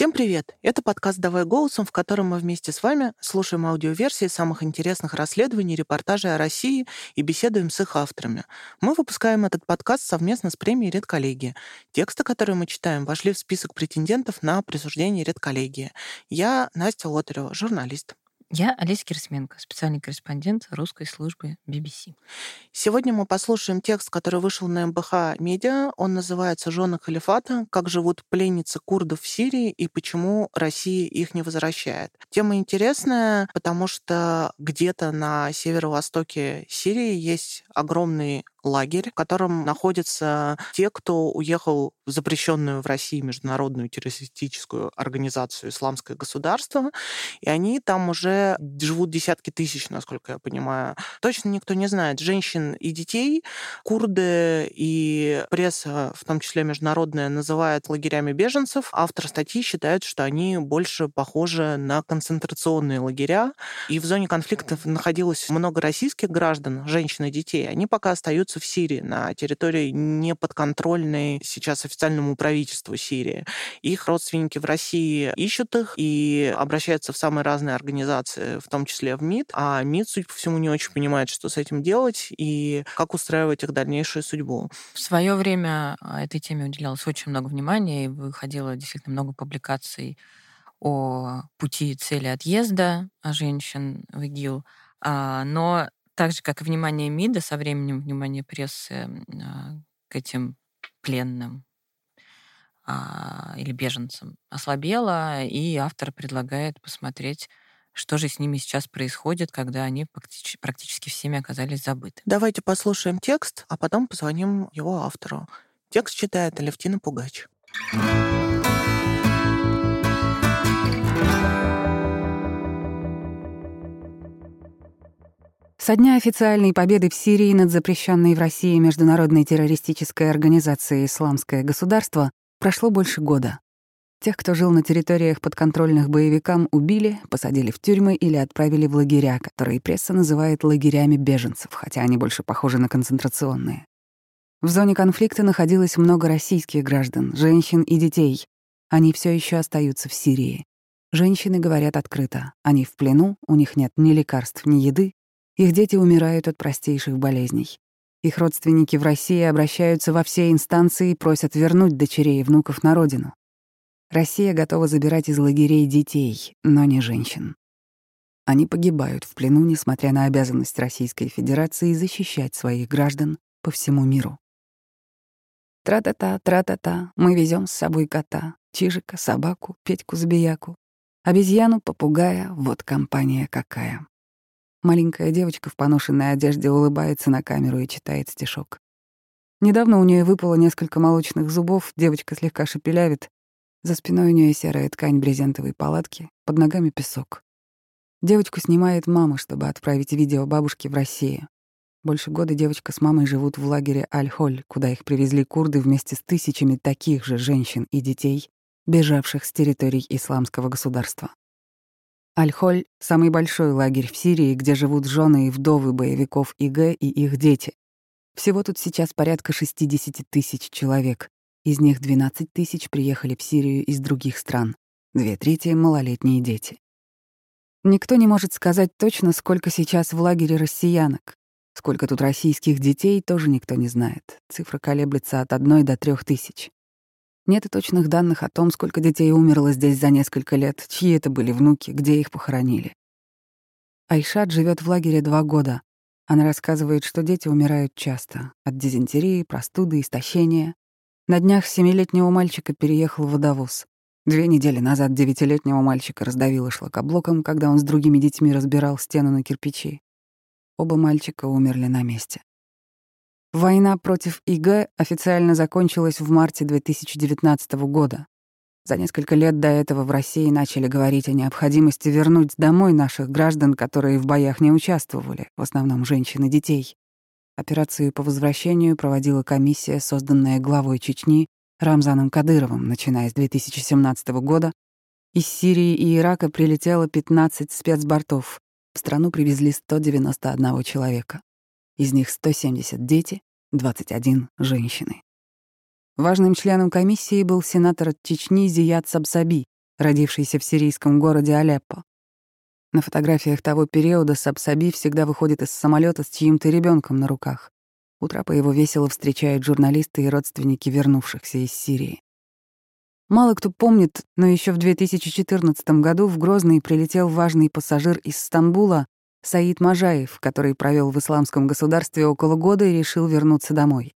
Всем привет! Это подкаст «Давай голосом», в котором мы вместе с вами слушаем аудиоверсии самых интересных расследований, репортажей о России и беседуем с их авторами. Мы выпускаем этот подкаст совместно с премией «Редколлегия». Тексты, которые мы читаем, вошли в список претендентов на присуждение «Редколлегии». Я Настя Лотарева, журналист. Я Олеся Кирсменко, специальный корреспондент русской службы BBC. Сегодня мы послушаем текст, который вышел на МБХ Медиа. Он называется «Жены халифата. Как живут пленницы курдов в Сирии и почему Россия их не возвращает». Тема интересная, потому что где-то на северо-востоке Сирии есть огромный лагерь, в котором находятся те, кто уехал в запрещенную в России международную террористическую организацию «Исламское государство», и они там уже живут десятки тысяч, насколько я понимаю. Точно никто не знает. Женщин и детей курды и пресса, в том числе международная, называют лагерями беженцев. Автор статьи считает, что они больше похожи на концентрационные лагеря. И в зоне конфликтов находилось много российских граждан, женщин и детей. Они пока остаются находятся в Сирии, на территории неподконтрольной сейчас официальному правительству Сирии. Их родственники в России ищут их и обращаются в самые разные организации, в том числе в МИД. А МИД, судя по всему, не очень понимает, что с этим делать и как устраивать их дальнейшую судьбу. В свое время а, этой теме уделялось очень много внимания, и выходило действительно много публикаций о пути и цели отъезда женщин в ИГИЛ. А, но так же, как и внимание МИДа, со временем внимание прессы а, к этим пленным а, или беженцам ослабело, и автор предлагает посмотреть, что же с ними сейчас происходит, когда они практически всеми оказались забыты. Давайте послушаем текст, а потом позвоним его автору. Текст читает Алевтина Пугач. Со дня официальной победы в Сирии над запрещенной в России международной террористической организацией «Исламское государство» прошло больше года. Тех, кто жил на территориях подконтрольных боевикам, убили, посадили в тюрьмы или отправили в лагеря, которые пресса называет лагерями беженцев, хотя они больше похожи на концентрационные. В зоне конфликта находилось много российских граждан, женщин и детей. Они все еще остаются в Сирии. Женщины говорят открыто. Они в плену, у них нет ни лекарств, ни еды, их дети умирают от простейших болезней. Их родственники в России обращаются во все инстанции и просят вернуть дочерей и внуков на родину. Россия готова забирать из лагерей детей, но не женщин. Они погибают в плену, несмотря на обязанность Российской Федерации защищать своих граждан по всему миру. Тра-та-та, тра-та-та, мы везем с собой кота, чижика, собаку, Петьку-забияку, обезьяну, попугая, вот компания какая. Маленькая девочка в поношенной одежде улыбается на камеру и читает стишок. Недавно у нее выпало несколько молочных зубов, девочка слегка шепелявит. За спиной у нее серая ткань брезентовой палатки, под ногами песок. Девочку снимает мама, чтобы отправить видео бабушке в Россию. Больше года девочка с мамой живут в лагере Аль-Холь, куда их привезли курды вместе с тысячами таких же женщин и детей, бежавших с территорий исламского государства. Аль-Холь — самый большой лагерь в Сирии, где живут жены и вдовы боевиков ИГ и их дети. Всего тут сейчас порядка 60 тысяч человек. Из них 12 тысяч приехали в Сирию из других стран. Две трети — малолетние дети. Никто не может сказать точно, сколько сейчас в лагере россиянок. Сколько тут российских детей, тоже никто не знает. Цифра колеблется от одной до трех тысяч. Нет и точных данных о том, сколько детей умерло здесь за несколько лет, чьи это были внуки, где их похоронили. Айшат живет в лагере два года. Она рассказывает, что дети умирают часто. От дизентерии, простуды, истощения. На днях семилетнего мальчика переехал водовоз. Две недели назад девятилетнего мальчика раздавило шлакоблоком, когда он с другими детьми разбирал стену на кирпичи. Оба мальчика умерли на месте. Война против ИГ официально закончилась в марте 2019 года. За несколько лет до этого в России начали говорить о необходимости вернуть домой наших граждан, которые в боях не участвовали, в основном женщин и детей. Операцию по возвращению проводила комиссия, созданная главой Чечни Рамзаном Кадыровым, начиная с 2017 года. Из Сирии и Ирака прилетело 15 спецбортов. В страну привезли 191 человека. Из них 170 — дети, 21 — женщины. Важным членом комиссии был сенатор от Чечни Зият Сабсаби, родившийся в сирийском городе Алеппо. На фотографиях того периода Сабсаби всегда выходит из самолета с чьим-то ребенком на руках. У трапа его весело встречают журналисты и родственники вернувшихся из Сирии. Мало кто помнит, но еще в 2014 году в Грозный прилетел важный пассажир из Стамбула Саид Мажаев, который провел в исламском государстве около года и решил вернуться домой.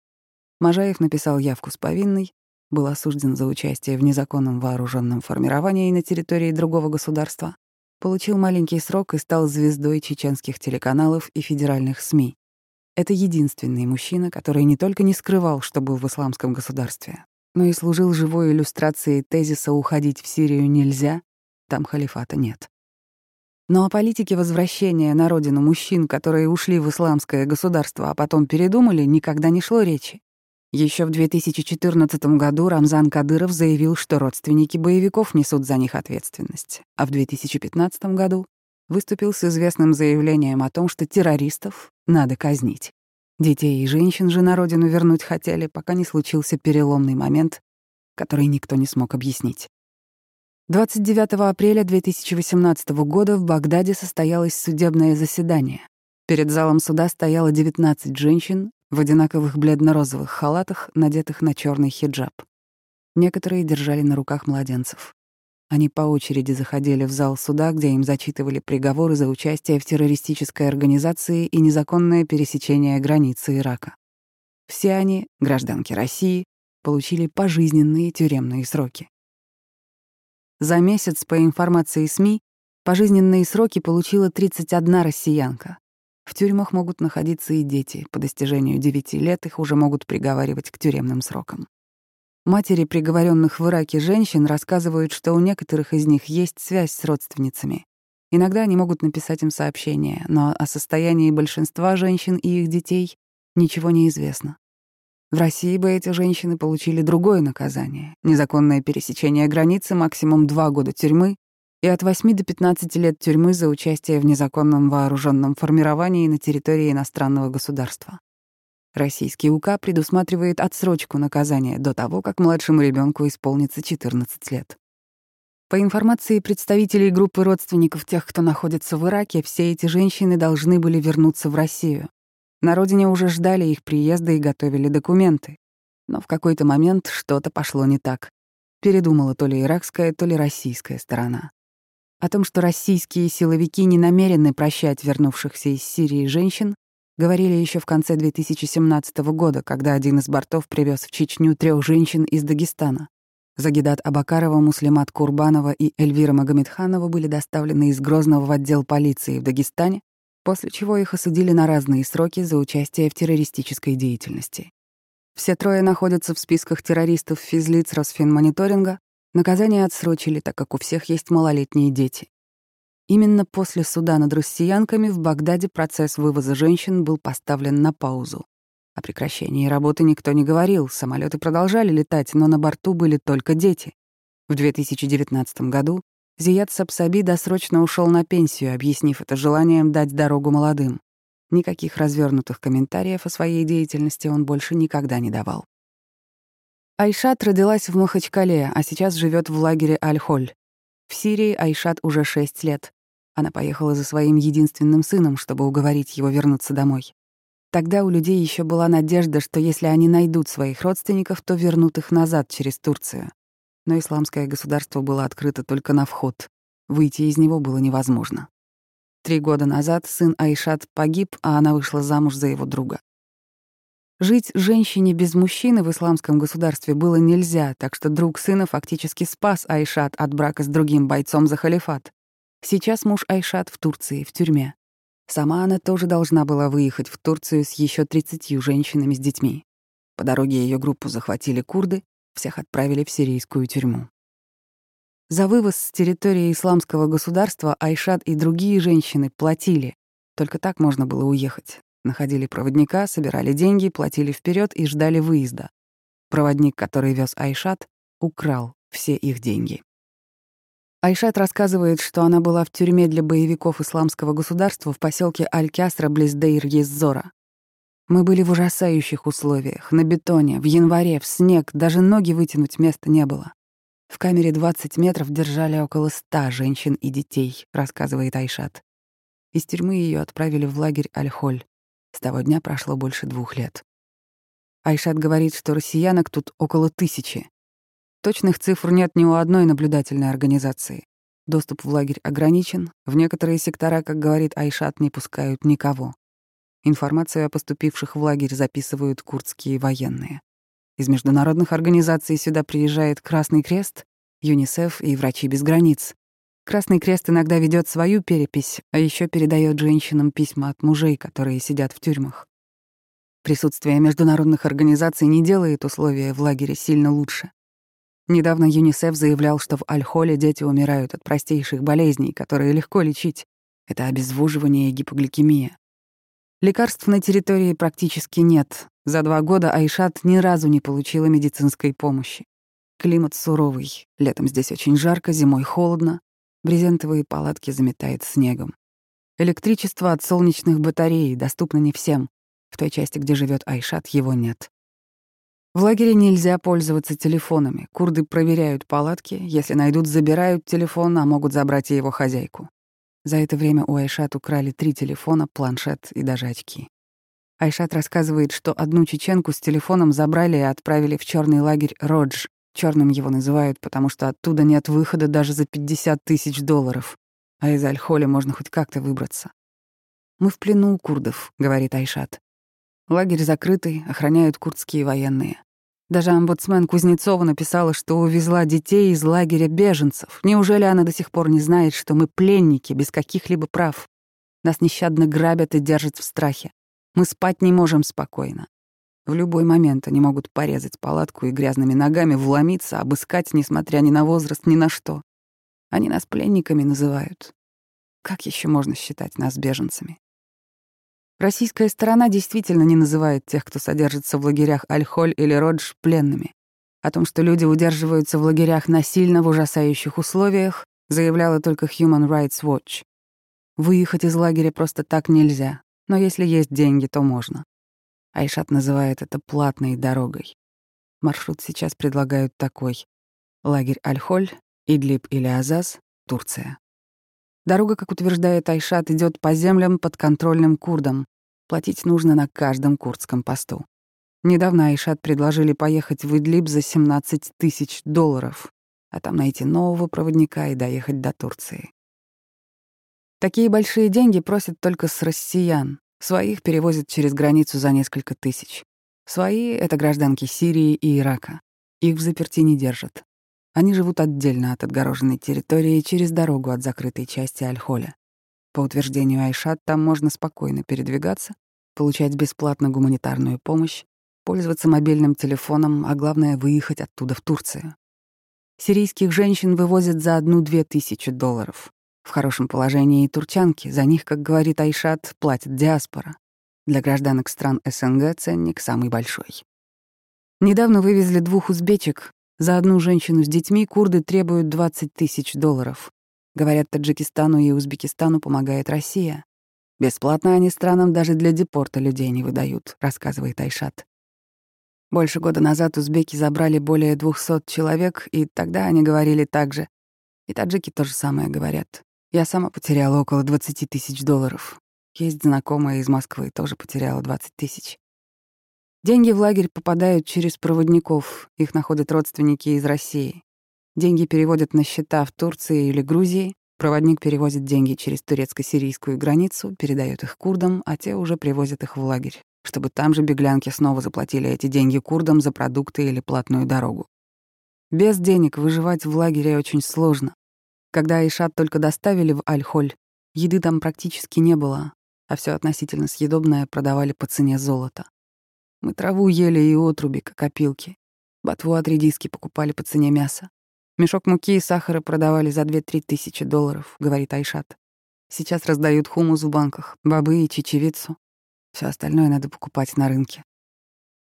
Мажаев написал явку с повинной, был осужден за участие в незаконном вооруженном формировании на территории другого государства, получил маленький срок и стал звездой чеченских телеканалов и федеральных СМИ. Это единственный мужчина, который не только не скрывал, что был в исламском государстве, но и служил живой иллюстрацией тезиса «уходить в Сирию нельзя», там халифата нет. Но о политике возвращения на родину мужчин, которые ушли в исламское государство, а потом передумали, никогда не шло речи. Еще в 2014 году Рамзан Кадыров заявил, что родственники боевиков несут за них ответственность, а в 2015 году выступил с известным заявлением о том, что террористов надо казнить. Детей и женщин же на родину вернуть хотели, пока не случился переломный момент, который никто не смог объяснить. 29 апреля 2018 года в Багдаде состоялось судебное заседание. Перед залом суда стояло 19 женщин в одинаковых бледно-розовых халатах, надетых на черный хиджаб. Некоторые держали на руках младенцев. Они по очереди заходили в зал суда, где им зачитывали приговоры за участие в террористической организации и незаконное пересечение границы Ирака. Все они, гражданки России, получили пожизненные тюремные сроки. За месяц, по информации СМИ, пожизненные сроки получила 31 россиянка. В тюрьмах могут находиться и дети. По достижению 9 лет их уже могут приговаривать к тюремным срокам. Матери приговоренных в Ираке женщин рассказывают, что у некоторых из них есть связь с родственницами. Иногда они могут написать им сообщение, но о состоянии большинства женщин и их детей ничего не известно. В России бы эти женщины получили другое наказание — незаконное пересечение границы, максимум два года тюрьмы и от 8 до 15 лет тюрьмы за участие в незаконном вооруженном формировании на территории иностранного государства. Российский УК предусматривает отсрочку наказания до того, как младшему ребенку исполнится 14 лет. По информации представителей группы родственников тех, кто находится в Ираке, все эти женщины должны были вернуться в Россию. На родине уже ждали их приезда и готовили документы. Но в какой-то момент что-то пошло не так. Передумала то ли иракская, то ли российская сторона. О том, что российские силовики не намерены прощать вернувшихся из Сирии женщин, Говорили еще в конце 2017 года, когда один из бортов привез в Чечню трех женщин из Дагестана. Загидат Абакарова, Муслимат Курбанова и Эльвира Магомедханова были доставлены из Грозного в отдел полиции в Дагестане, после чего их осудили на разные сроки за участие в террористической деятельности. Все трое находятся в списках террористов физлиц Росфинмониторинга, наказание отсрочили, так как у всех есть малолетние дети. Именно после суда над россиянками в Багдаде процесс вывоза женщин был поставлен на паузу. О прекращении работы никто не говорил, самолеты продолжали летать, но на борту были только дети. В 2019 году Зият Сапсаби досрочно ушел на пенсию, объяснив это желанием дать дорогу молодым. Никаких развернутых комментариев о своей деятельности он больше никогда не давал. Айшат родилась в Махачкале, а сейчас живет в лагере Аль-Холь. В Сирии Айшат уже шесть лет. Она поехала за своим единственным сыном, чтобы уговорить его вернуться домой. Тогда у людей еще была надежда, что если они найдут своих родственников, то вернут их назад через Турцию. Но исламское государство было открыто только на вход. Выйти из него было невозможно. Три года назад сын Айшат погиб, а она вышла замуж за его друга. Жить женщине без мужчины в исламском государстве было нельзя, так что друг сына фактически спас Айшат от брака с другим бойцом за халифат. Сейчас муж Айшат в Турции, в тюрьме. Сама она тоже должна была выехать в Турцию с еще 30 женщинами с детьми. По дороге ее группу захватили курды, всех отправили в сирийскую тюрьму. За вывоз с территории исламского государства Айшат и другие женщины платили. Только так можно было уехать. Находили проводника, собирали деньги, платили вперед и ждали выезда. Проводник, который вез Айшат, украл все их деньги. Айшат рассказывает, что она была в тюрьме для боевиков исламского государства в поселке Аль-Кясра близ Дейр-Еззора. Мы были в ужасающих условиях, на бетоне, в январе, в снег, даже ноги вытянуть места не было. В камере 20 метров держали около 100 женщин и детей, рассказывает Айшат. Из тюрьмы ее отправили в лагерь Аль-Холь. С того дня прошло больше двух лет. Айшат говорит, что россиянок тут около тысячи. Точных цифр нет ни у одной наблюдательной организации. Доступ в лагерь ограничен, в некоторые сектора, как говорит Айшат, не пускают никого. Информацию о поступивших в лагерь записывают курдские военные. Из международных организаций сюда приезжает Красный Крест, ЮНИСЕФ и Врачи без границ. Красный Крест иногда ведет свою перепись, а еще передает женщинам письма от мужей, которые сидят в тюрьмах. Присутствие международных организаций не делает условия в лагере сильно лучше. Недавно ЮНИСЕФ заявлял, что в Аль-Холе дети умирают от простейших болезней, которые легко лечить. Это обезвоживание и гипогликемия. Лекарств на территории практически нет. За два года Айшат ни разу не получила медицинской помощи. Климат суровый. Летом здесь очень жарко, зимой холодно. Брезентовые палатки заметает снегом. Электричество от солнечных батарей доступно не всем. В той части, где живет Айшат, его нет. В лагере нельзя пользоваться телефонами. Курды проверяют палатки. Если найдут, забирают телефон, а могут забрать и его хозяйку. За это время у Айшат украли три телефона, планшет и даже очки. Айшат рассказывает, что одну чеченку с телефоном забрали и отправили в черный лагерь Родж. Черным его называют, потому что оттуда нет выхода даже за 50 тысяч долларов. А из Альхоля можно хоть как-то выбраться. «Мы в плену у курдов», — говорит Айшат. Лагерь закрытый, охраняют курдские военные. Даже омбудсмен Кузнецова написала, что увезла детей из лагеря беженцев. Неужели она до сих пор не знает, что мы пленники, без каких-либо прав? Нас нещадно грабят и держат в страхе. Мы спать не можем спокойно. В любой момент они могут порезать палатку и грязными ногами вломиться, обыскать, несмотря ни на возраст, ни на что. Они нас пленниками называют. Как еще можно считать нас беженцами? Российская сторона действительно не называет тех, кто содержится в лагерях Аль-Холь или Родж, пленными. О том, что люди удерживаются в лагерях насильно в ужасающих условиях, заявляла только Human Rights Watch. Выехать из лагеря просто так нельзя, но если есть деньги, то можно. Айшат называет это платной дорогой. Маршрут сейчас предлагают такой. Лагерь Аль-Холь, Идлиб или Азаз, Турция. Дорога, как утверждает Айшат, идет по землям подконтрольным курдам. Платить нужно на каждом курдском посту. Недавно Айшат предложили поехать в Идлиб за 17 тысяч долларов, а там найти нового проводника и доехать до Турции. Такие большие деньги просят только с россиян. Своих перевозят через границу за несколько тысяч. Свои — это гражданки Сирии и Ирака. Их в заперти не держат. Они живут отдельно от отгороженной территории через дорогу от закрытой части Альхоля. По утверждению Айшат, там можно спокойно передвигаться, получать бесплатно гуманитарную помощь, пользоваться мобильным телефоном, а главное — выехать оттуда в Турцию. Сирийских женщин вывозят за одну-две тысячи долларов. В хорошем положении и турчанки, за них, как говорит Айшат, платит диаспора. Для гражданок стран СНГ ценник самый большой. Недавно вывезли двух узбечек, за одну женщину с детьми курды требуют 20 тысяч долларов. Говорят, Таджикистану и Узбекистану помогает Россия. Бесплатно они странам даже для депорта людей не выдают, рассказывает Айшат. Больше года назад узбеки забрали более 200 человек, и тогда они говорили так же. И таджики то же самое говорят. Я сама потеряла около 20 тысяч долларов. Есть знакомая из Москвы, тоже потеряла 20 тысяч. Деньги в лагерь попадают через проводников, их находят родственники из России. Деньги переводят на счета в Турции или Грузии, проводник перевозит деньги через турецко-сирийскую границу, передает их курдам, а те уже привозят их в лагерь, чтобы там же беглянки снова заплатили эти деньги курдам за продукты или платную дорогу. Без денег выживать в лагере очень сложно. Когда Айшат только доставили в Аль-Холь, еды там практически не было, а все относительно съедобное продавали по цене золота. Мы траву ели и отруби, как опилки. Ботву от редиски покупали по цене мяса. Мешок муки и сахара продавали за 2-3 тысячи долларов, говорит Айшат. Сейчас раздают хумус в банках, бобы и чечевицу. Все остальное надо покупать на рынке.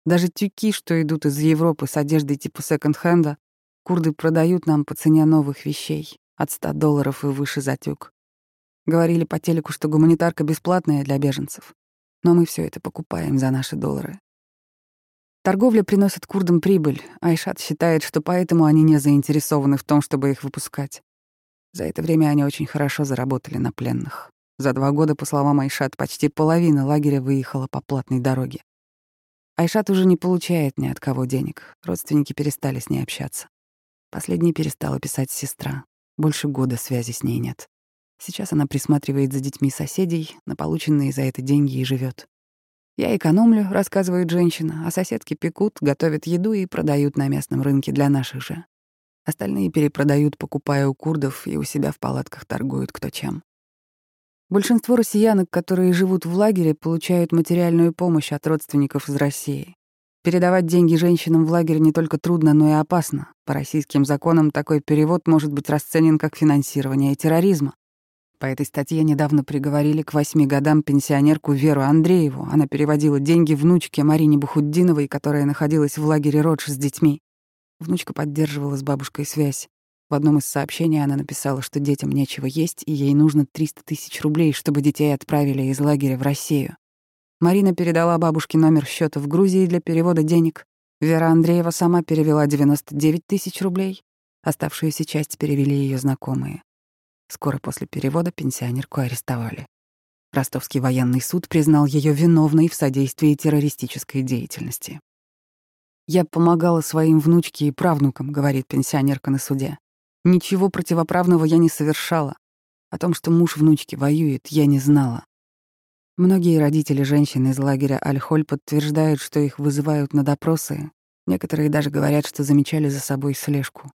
Даже тюки, что идут из Европы с одеждой типа секонд-хенда, курды продают нам по цене новых вещей, от 100 долларов и выше за тюк. Говорили по телеку, что гуманитарка бесплатная для беженцев. Но мы все это покупаем за наши доллары. Торговля приносит курдам прибыль, Айшат считает, что поэтому они не заинтересованы в том, чтобы их выпускать. За это время они очень хорошо заработали на пленных. За два года, по словам Айшат, почти половина лагеря выехала по платной дороге. Айшат уже не получает ни от кого денег. Родственники перестали с ней общаться. Последней перестала писать сестра. Больше года связи с ней нет. Сейчас она присматривает за детьми соседей, на полученные за это деньги и живет. «Я экономлю», — рассказывает женщина, а соседки пекут, готовят еду и продают на местном рынке для наших же. Остальные перепродают, покупая у курдов, и у себя в палатках торгуют кто чем. Большинство россиянок, которые живут в лагере, получают материальную помощь от родственников из России. Передавать деньги женщинам в лагерь не только трудно, но и опасно. По российским законам такой перевод может быть расценен как финансирование терроризма. По этой статье недавно приговорили к восьми годам пенсионерку Веру Андрееву. Она переводила деньги внучке Марине Бухуддиновой, которая находилась в лагере Родж с детьми. Внучка поддерживала с бабушкой связь. В одном из сообщений она написала, что детям нечего есть, и ей нужно 300 тысяч рублей, чтобы детей отправили из лагеря в Россию. Марина передала бабушке номер счета в Грузии для перевода денег. Вера Андреева сама перевела 99 тысяч рублей. Оставшуюся часть перевели ее знакомые. Скоро после перевода пенсионерку арестовали. Ростовский военный суд признал ее виновной в содействии террористической деятельности. «Я помогала своим внучке и правнукам», — говорит пенсионерка на суде. «Ничего противоправного я не совершала. О том, что муж внучки воюет, я не знала». Многие родители женщин из лагеря Аль-Холь подтверждают, что их вызывают на допросы. Некоторые даже говорят, что замечали за собой слежку.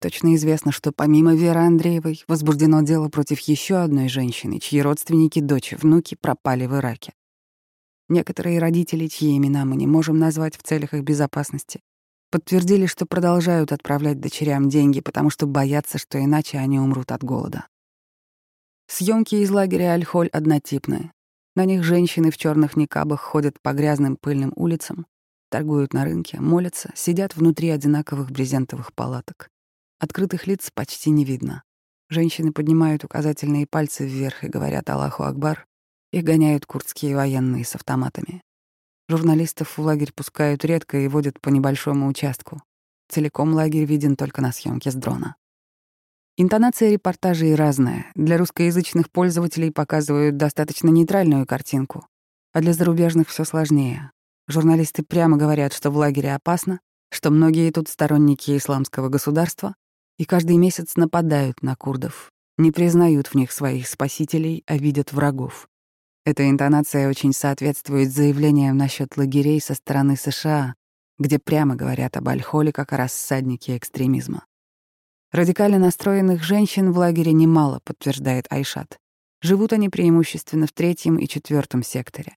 Точно известно, что помимо Веры Андреевой возбуждено дело против еще одной женщины, чьи родственники, дочь и внуки пропали в Ираке. Некоторые родители, чьи имена мы не можем назвать в целях их безопасности, подтвердили, что продолжают отправлять дочерям деньги, потому что боятся, что иначе они умрут от голода. Съемки из лагеря Аль-Холь однотипные. На них женщины в черных никабах ходят по грязным пыльным улицам, торгуют на рынке, молятся, сидят внутри одинаковых брезентовых палаток. Открытых лиц почти не видно. Женщины поднимают указательные пальцы вверх и говорят «Аллаху Акбар». Их гоняют курдские военные с автоматами. Журналистов в лагерь пускают редко и водят по небольшому участку. Целиком лагерь виден только на съемке с дрона. Интонация репортажей разная. Для русскоязычных пользователей показывают достаточно нейтральную картинку, а для зарубежных все сложнее. Журналисты прямо говорят, что в лагере опасно, что многие тут сторонники исламского государства, и каждый месяц нападают на курдов, не признают в них своих спасителей, а видят врагов. Эта интонация очень соответствует заявлениям насчет лагерей со стороны США, где прямо говорят об Альхоле как о рассаднике экстремизма. Радикально настроенных женщин в лагере немало, подтверждает Айшат. Живут они преимущественно в третьем и четвертом секторе.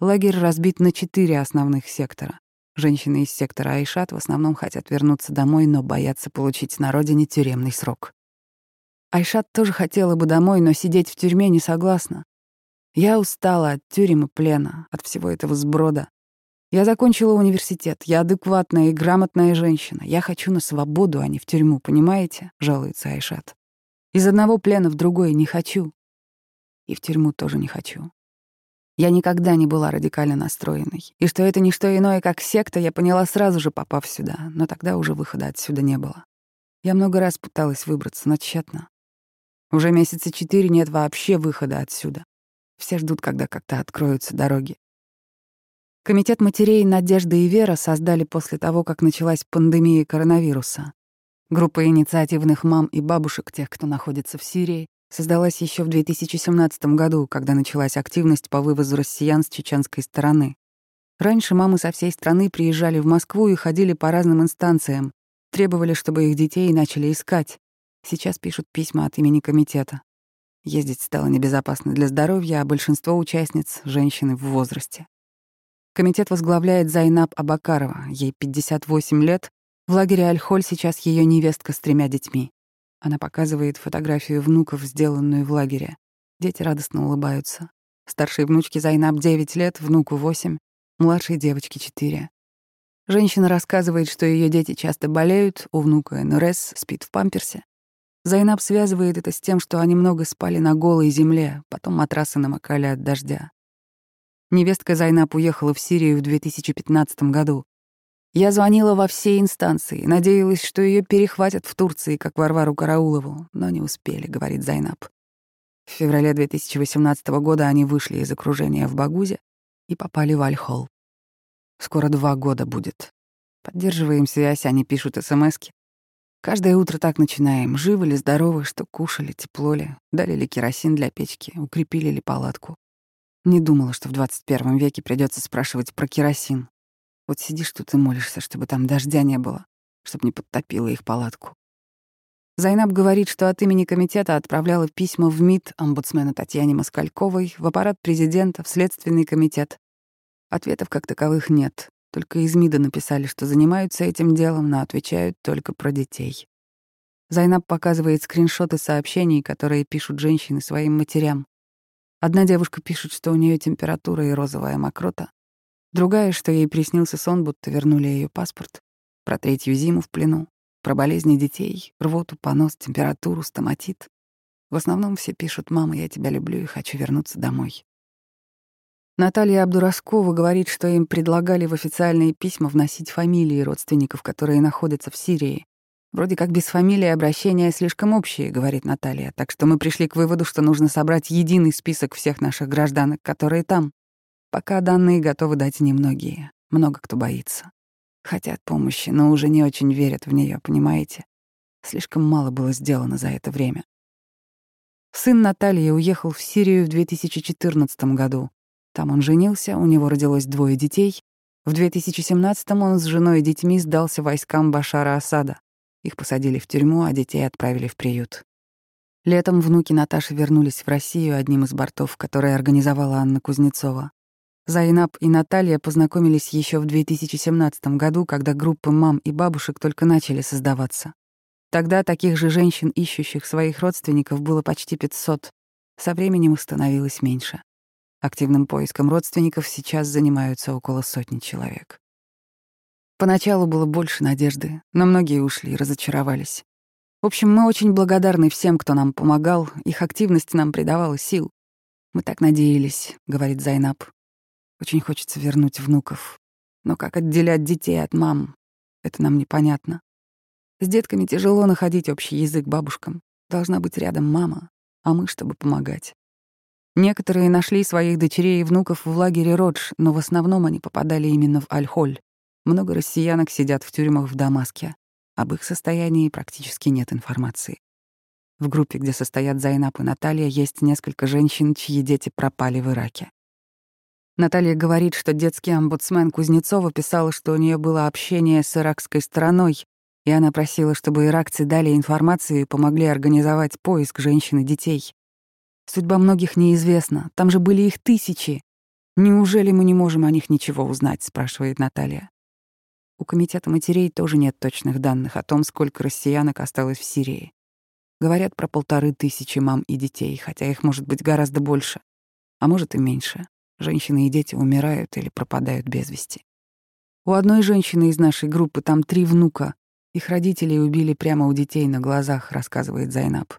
Лагерь разбит на четыре основных сектора. Женщины из сектора Айшат в основном хотят вернуться домой, но боятся получить на родине тюремный срок. Айшат тоже хотела бы домой, но сидеть в тюрьме не согласна. Я устала от тюрем и плена, от всего этого сброда. Я закончила университет, я адекватная и грамотная женщина. Я хочу на свободу, а не в тюрьму, понимаете? Жалуется Айшат. Из одного плена в другой не хочу. И в тюрьму тоже не хочу. Я никогда не была радикально настроенной. И что это не что иное, как секта, я поняла сразу же, попав сюда. Но тогда уже выхода отсюда не было. Я много раз пыталась выбраться, но тщетно. Уже месяца четыре нет вообще выхода отсюда. Все ждут, когда как-то откроются дороги. Комитет матерей «Надежда и Вера» создали после того, как началась пандемия коронавируса. Группа инициативных мам и бабушек, тех, кто находится в Сирии, создалась еще в 2017 году, когда началась активность по вывозу россиян с чеченской стороны. Раньше мамы со всей страны приезжали в Москву и ходили по разным инстанциям, требовали, чтобы их детей начали искать. Сейчас пишут письма от имени комитета. Ездить стало небезопасно для здоровья, а большинство участниц — женщины в возрасте. Комитет возглавляет Зайнаб Абакарова, ей 58 лет. В лагере Аль-Холь сейчас ее невестка с тремя детьми. Она показывает фотографию внуков, сделанную в лагере. Дети радостно улыбаются. Старшей внучке Зайнаб 9 лет, внуку 8, младшей девочке 4. Женщина рассказывает, что ее дети часто болеют, у внука энурез, спит в памперсе. Зайнаб связывает это с тем, что они много спали на голой земле, потом матрасы намокали от дождя. Невестка Зайнаб уехала в Сирию в 2015 году. Я звонила во все инстанции, надеялась, что ее перехватят в Турции, как Варвару Караулову, но не успели, говорит Зайнаб. В феврале 2018 года они вышли из окружения в Багузе и попали в Альхол. Скоро два года будет. Поддерживаем связь, они пишут смски. Каждое утро так начинаем. Живы ли, здоровы, что кушали, тепло ли, дали ли керосин для печки, укрепили ли палатку. Не думала, что в 21 веке придется спрашивать про керосин. Вот сидишь тут и молишься, чтобы там дождя не было, чтобы не подтопило их палатку. Зайнаб говорит, что от имени комитета отправляла письма в МИД омбудсмену Татьяне Москальковой, в аппарат президента, в Следственный комитет. Ответов как таковых нет. Только из МИДа написали, что занимаются этим делом, но отвечают только про детей. Зайнаб показывает скриншоты сообщений, которые пишут женщины своим матерям. Одна девушка пишет, что у нее температура и розовая мокрота, Другая, что ей приснился сон, будто вернули ее паспорт. Про третью зиму в плену. Про болезни детей, рвоту, понос, температуру, стоматит. В основном все пишут «Мама, я тебя люблю и хочу вернуться домой». Наталья Абдураскова говорит, что им предлагали в официальные письма вносить фамилии родственников, которые находятся в Сирии. Вроде как без фамилии обращения слишком общие, говорит Наталья, так что мы пришли к выводу, что нужно собрать единый список всех наших гражданок, которые там. Пока данные готовы дать немногие. Много кто боится. Хотят помощи, но уже не очень верят в нее, понимаете? Слишком мало было сделано за это время. Сын Натальи уехал в Сирию в 2014 году. Там он женился, у него родилось двое детей. В 2017 он с женой и детьми сдался войскам Башара Асада. Их посадили в тюрьму, а детей отправили в приют. Летом внуки Наташи вернулись в Россию одним из бортов, который организовала Анна Кузнецова. Зайнаб и Наталья познакомились еще в 2017 году, когда группы мам и бабушек только начали создаваться. Тогда таких же женщин, ищущих своих родственников, было почти 500. Со временем их становилось меньше. Активным поиском родственников сейчас занимаются около сотни человек. Поначалу было больше надежды, но многие ушли, разочаровались. В общем, мы очень благодарны всем, кто нам помогал, их активность нам придавала сил. Мы так надеялись, говорит Зайнаб. Очень хочется вернуть внуков. Но как отделять детей от мам? Это нам непонятно. С детками тяжело находить общий язык бабушкам. Должна быть рядом мама, а мы, чтобы помогать. Некоторые нашли своих дочерей и внуков в лагере Родж, но в основном они попадали именно в Аль-Холь. Много россиянок сидят в тюрьмах в Дамаске. Об их состоянии практически нет информации. В группе, где состоят Зайнап и Наталья, есть несколько женщин, чьи дети пропали в Ираке. Наталья говорит, что детский омбудсмен Кузнецова писала, что у нее было общение с иракской стороной, и она просила, чтобы иракцы дали информацию и помогли организовать поиск женщин и детей. Судьба многих неизвестна, там же были их тысячи. Неужели мы не можем о них ничего узнать, спрашивает Наталья. У комитета матерей тоже нет точных данных о том, сколько россиянок осталось в Сирии. Говорят про полторы тысячи мам и детей, хотя их может быть гораздо больше, а может и меньше. Женщины и дети умирают или пропадают без вести. У одной женщины из нашей группы там три внука. Их родителей убили прямо у детей на глазах, рассказывает Зайнаб.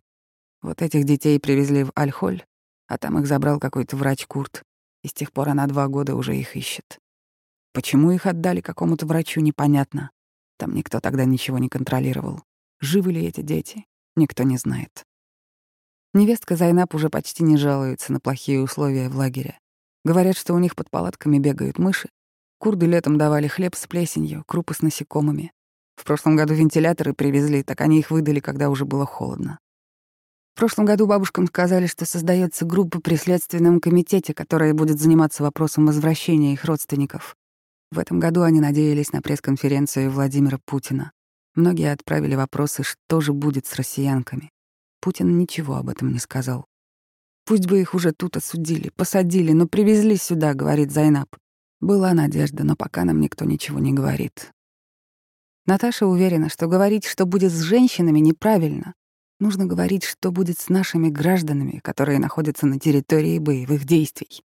Вот этих детей привезли в Альхоль, а там их забрал какой-то врач Курт, и с тех пор она два года уже их ищет. Почему их отдали какому-то врачу, непонятно. Там никто тогда ничего не контролировал. Живы ли эти дети, никто не знает. Невестка Зайнаб уже почти не жалуется на плохие условия в лагере. Говорят, что у них под палатками бегают мыши. Курды летом давали хлеб с плесенью, крупы с насекомыми. В прошлом году вентиляторы привезли, так они их выдали, когда уже было холодно. В прошлом году бабушкам сказали, что создается группа при Следственном комитете, которая будет заниматься вопросом возвращения их родственников. В этом году они надеялись на пресс-конференцию Владимира Путина. Многие отправили вопросы, что же будет с россиянками. Путин ничего об этом не сказал. Пусть бы их уже тут осудили, посадили, но привезли сюда, говорит Зайнаб. Была надежда, но пока нам никто ничего не говорит. Наташа уверена, что говорить, что будет с женщинами, неправильно. Нужно говорить, что будет с нашими гражданами, которые находятся на территории боевых действий.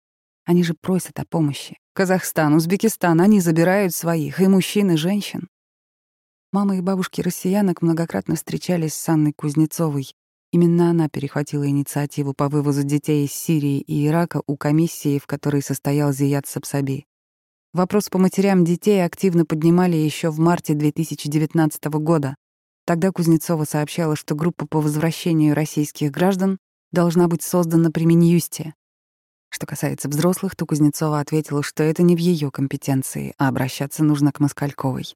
Они же просят о помощи. Казахстан, Узбекистан, они забирают своих, и мужчин, и женщин. Мама и бабушки россиянок многократно встречались с Анной Кузнецовой, Именно она перехватила инициативу по вывозу детей из Сирии и Ирака у комиссии, в которой состоял Зият Сабсаби. Вопрос по матерям детей активно поднимали еще в марте 2019 года. Тогда Кузнецова сообщала, что группа по возвращению российских граждан должна быть создана при Минюсте. Что касается взрослых, то Кузнецова ответила, что это не в ее компетенции, а обращаться нужно к Москальковой.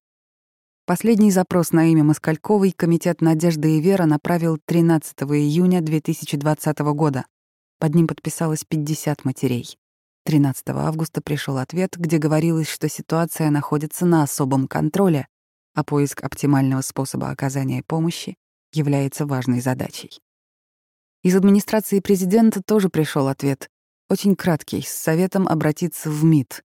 Последний запрос на имя Москальковой Комитет «Надежда и вера» направил 13 июня 2020 года. Под ним подписалось 50 матерей. 13 августа пришел ответ, где говорилось, что ситуация находится на особом контроле, а поиск оптимального способа оказания помощи является важной задачей. Из администрации президента тоже пришел ответ, очень краткий, с советом обратиться в МИД.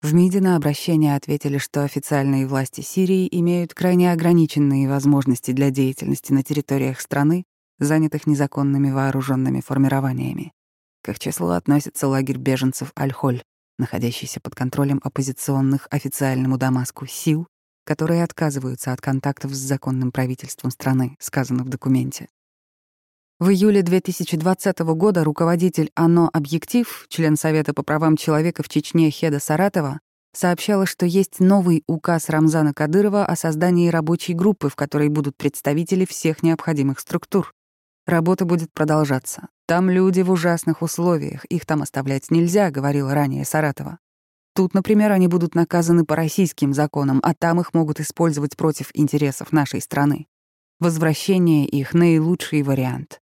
В МИДе на обращение ответили, что официальные власти Сирии имеют крайне ограниченные возможности для деятельности на территориях страны, занятых незаконными вооруженными формированиями. К их числу относится лагерь беженцев Аль-Холь, находящийся под контролем оппозиционных официальному Дамаску сил, которые отказываются от контактов с законным правительством страны, сказано в документе. В июле 2020 года руководитель ОНО «Объектив», член Совета по правам человека в Чечне Хеда Саратова, сообщала, что есть новый указ Рамзана Кадырова о создании рабочей группы, в которой будут представители всех необходимых структур. Работа будет продолжаться. Там люди в ужасных условиях, их там оставлять нельзя, говорил ранее Саратова. Тут, например, они будут наказаны по российским законам, а там их могут использовать против интересов нашей страны. Возвращение их — наилучший вариант.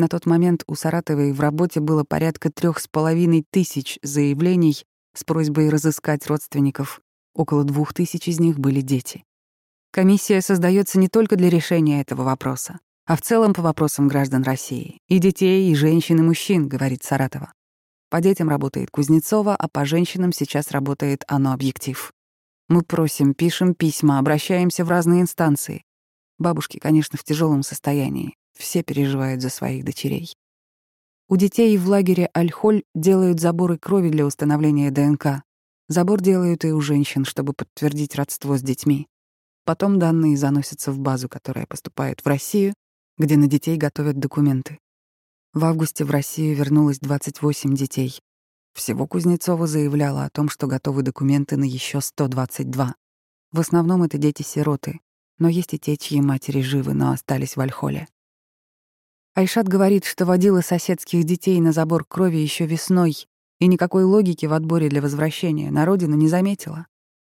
На тот момент у Саратовой в работе было порядка трех с половиной тысяч заявлений с просьбой разыскать родственников. Около двух тысяч из них были дети. Комиссия создается не только для решения этого вопроса а в целом по вопросам граждан России. И детей, и женщин, и мужчин, говорит Саратова. По детям работает Кузнецова, а по женщинам сейчас работает оно объектив. Мы просим, пишем письма, обращаемся в разные инстанции. Бабушки, конечно, в тяжелом состоянии. Все переживают за своих дочерей. У детей в лагере Альхоль делают заборы крови для установления ДНК. Забор делают и у женщин, чтобы подтвердить родство с детьми. Потом данные заносятся в базу, которая поступает в Россию, где на детей готовят документы. В августе в Россию вернулось 28 детей. Всего Кузнецова заявляла о том, что готовы документы на еще 122. В основном это дети-сироты, но есть и те, чьи матери живы, но остались в Альхоле. Айшат говорит, что водила соседских детей на забор крови еще весной, и никакой логики в отборе для возвращения на родину не заметила.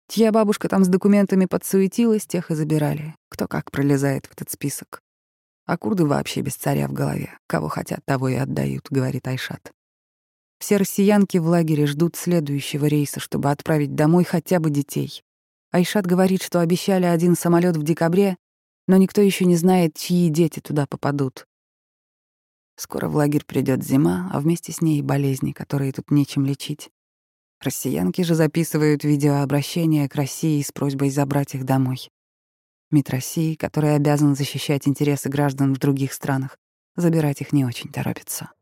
Чья бабушка там с документами подсуетилась, тех и забирали. Кто как пролезает в этот список. А курды вообще без царя в голове. Кого хотят, того и отдают, говорит Айшат. Все россиянки в лагере ждут следующего рейса, чтобы отправить домой хотя бы детей. Айшат говорит, что обещали один самолет в декабре, но никто еще не знает, чьи дети туда попадут. Скоро в лагерь придет зима, а вместе с ней болезни, которые тут нечем лечить. Россиянки же записывают видеообращение к России с просьбой забрать их домой. МИД России, который обязан защищать интересы граждан в других странах, забирать их не очень торопится.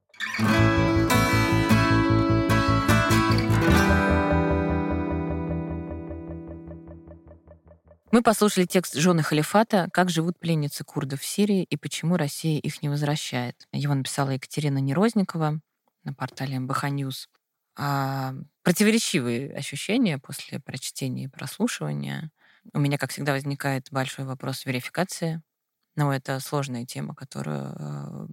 Мы послушали текст «Жены халифата» «Как живут пленницы курдов в Сирии и почему Россия их не возвращает». Его написала Екатерина Нерозникова на портале МБХ News. А, противоречивые ощущения после прочтения и прослушивания. У меня, как всегда, возникает большой вопрос верификации. Но это сложная тема, которую э,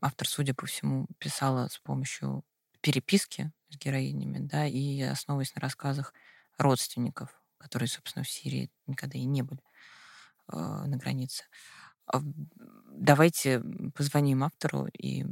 автор, судя по всему, писала с помощью переписки с героинями, да, и основываясь на рассказах родственников, которые, собственно, в Сирии никогда и не были э, на границе. А давайте позвоним автору и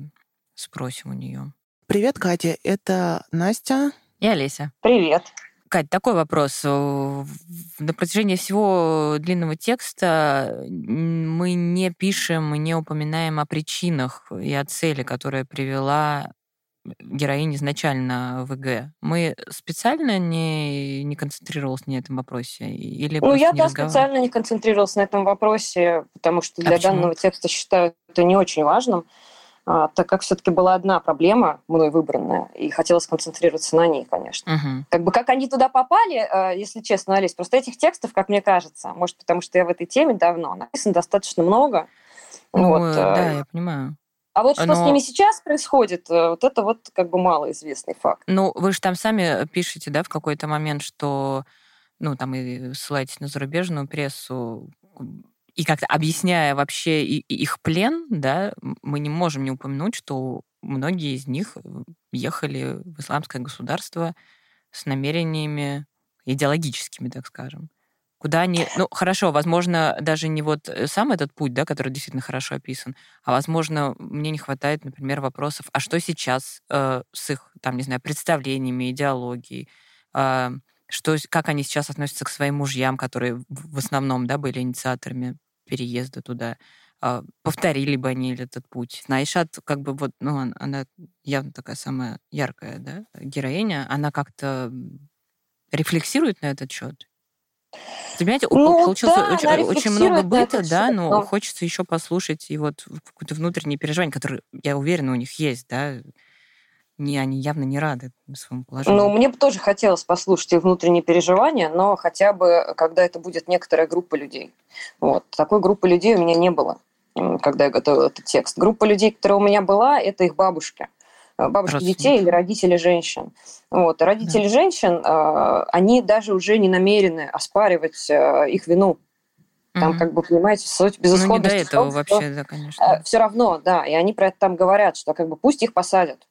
спросим у нее. Привет, Катя. Это Настя. И Олеся. Привет. Кать, такой вопрос. На протяжении всего длинного текста мы не пишем и не упоминаем о причинах и о цели, которая привела героинь изначально в ИГ. Мы специально не, не концентрировались на этом вопросе? Или ну, я, да, специально не концентрировалась на этом вопросе, потому что для а данного текста считаю это не очень важным. А, так как все-таки была одна проблема мной выбранная, и хотелось сконцентрироваться на ней, конечно. Угу. Как бы как они туда попали, а, если честно, Алис, просто этих текстов, как мне кажется, может, потому что я в этой теме давно, написано достаточно много, Ну, вот. да, я понимаю. А вот что Но... с ними сейчас происходит, вот это вот как бы малоизвестный факт. Ну, вы же там сами пишете, да, в какой-то момент, что ну, там и ссылаетесь на зарубежную прессу, и как-то объясняя вообще их плен, да, мы не можем не упомянуть, что многие из них ехали в исламское государство с намерениями идеологическими, так скажем. Куда они... Ну, хорошо, возможно, даже не вот э, сам этот путь, да, который действительно хорошо описан, а, возможно, мне не хватает, например, вопросов, а что сейчас э, с их, там, не знаю, представлениями, идеологией, э, что, как они сейчас относятся к своим мужьям, которые в основном, да, были инициаторами переезда туда, э, повторили бы они этот путь. Наишат, как бы вот, ну, она явно такая самая яркая, да, героиня, она как-то рефлексирует на этот счет Понимаете, ну, получился да, очень, очень много быта, да, но, но хочется еще послушать и вот какое-то внутреннее переживание, которое, я уверена, у них есть, да, не, они явно не рады своему положению. Ну, мне бы тоже хотелось послушать их внутренние переживания, но хотя бы, когда это будет некоторая группа людей. Вот. Такой группы людей у меня не было, когда я готовила этот текст. Группа людей, которая у меня была, это их бабушки. Э, бабушки детей или родители женщин. Вот. Родители да. женщин, э, они даже уже не намерены оспаривать э, их вину. Там, угу. как бы, понимаете, суть безысходности. Ну, не до этого том, вообще, да, конечно. Все равно, да, и они про это там говорят, что как бы пусть их посадят.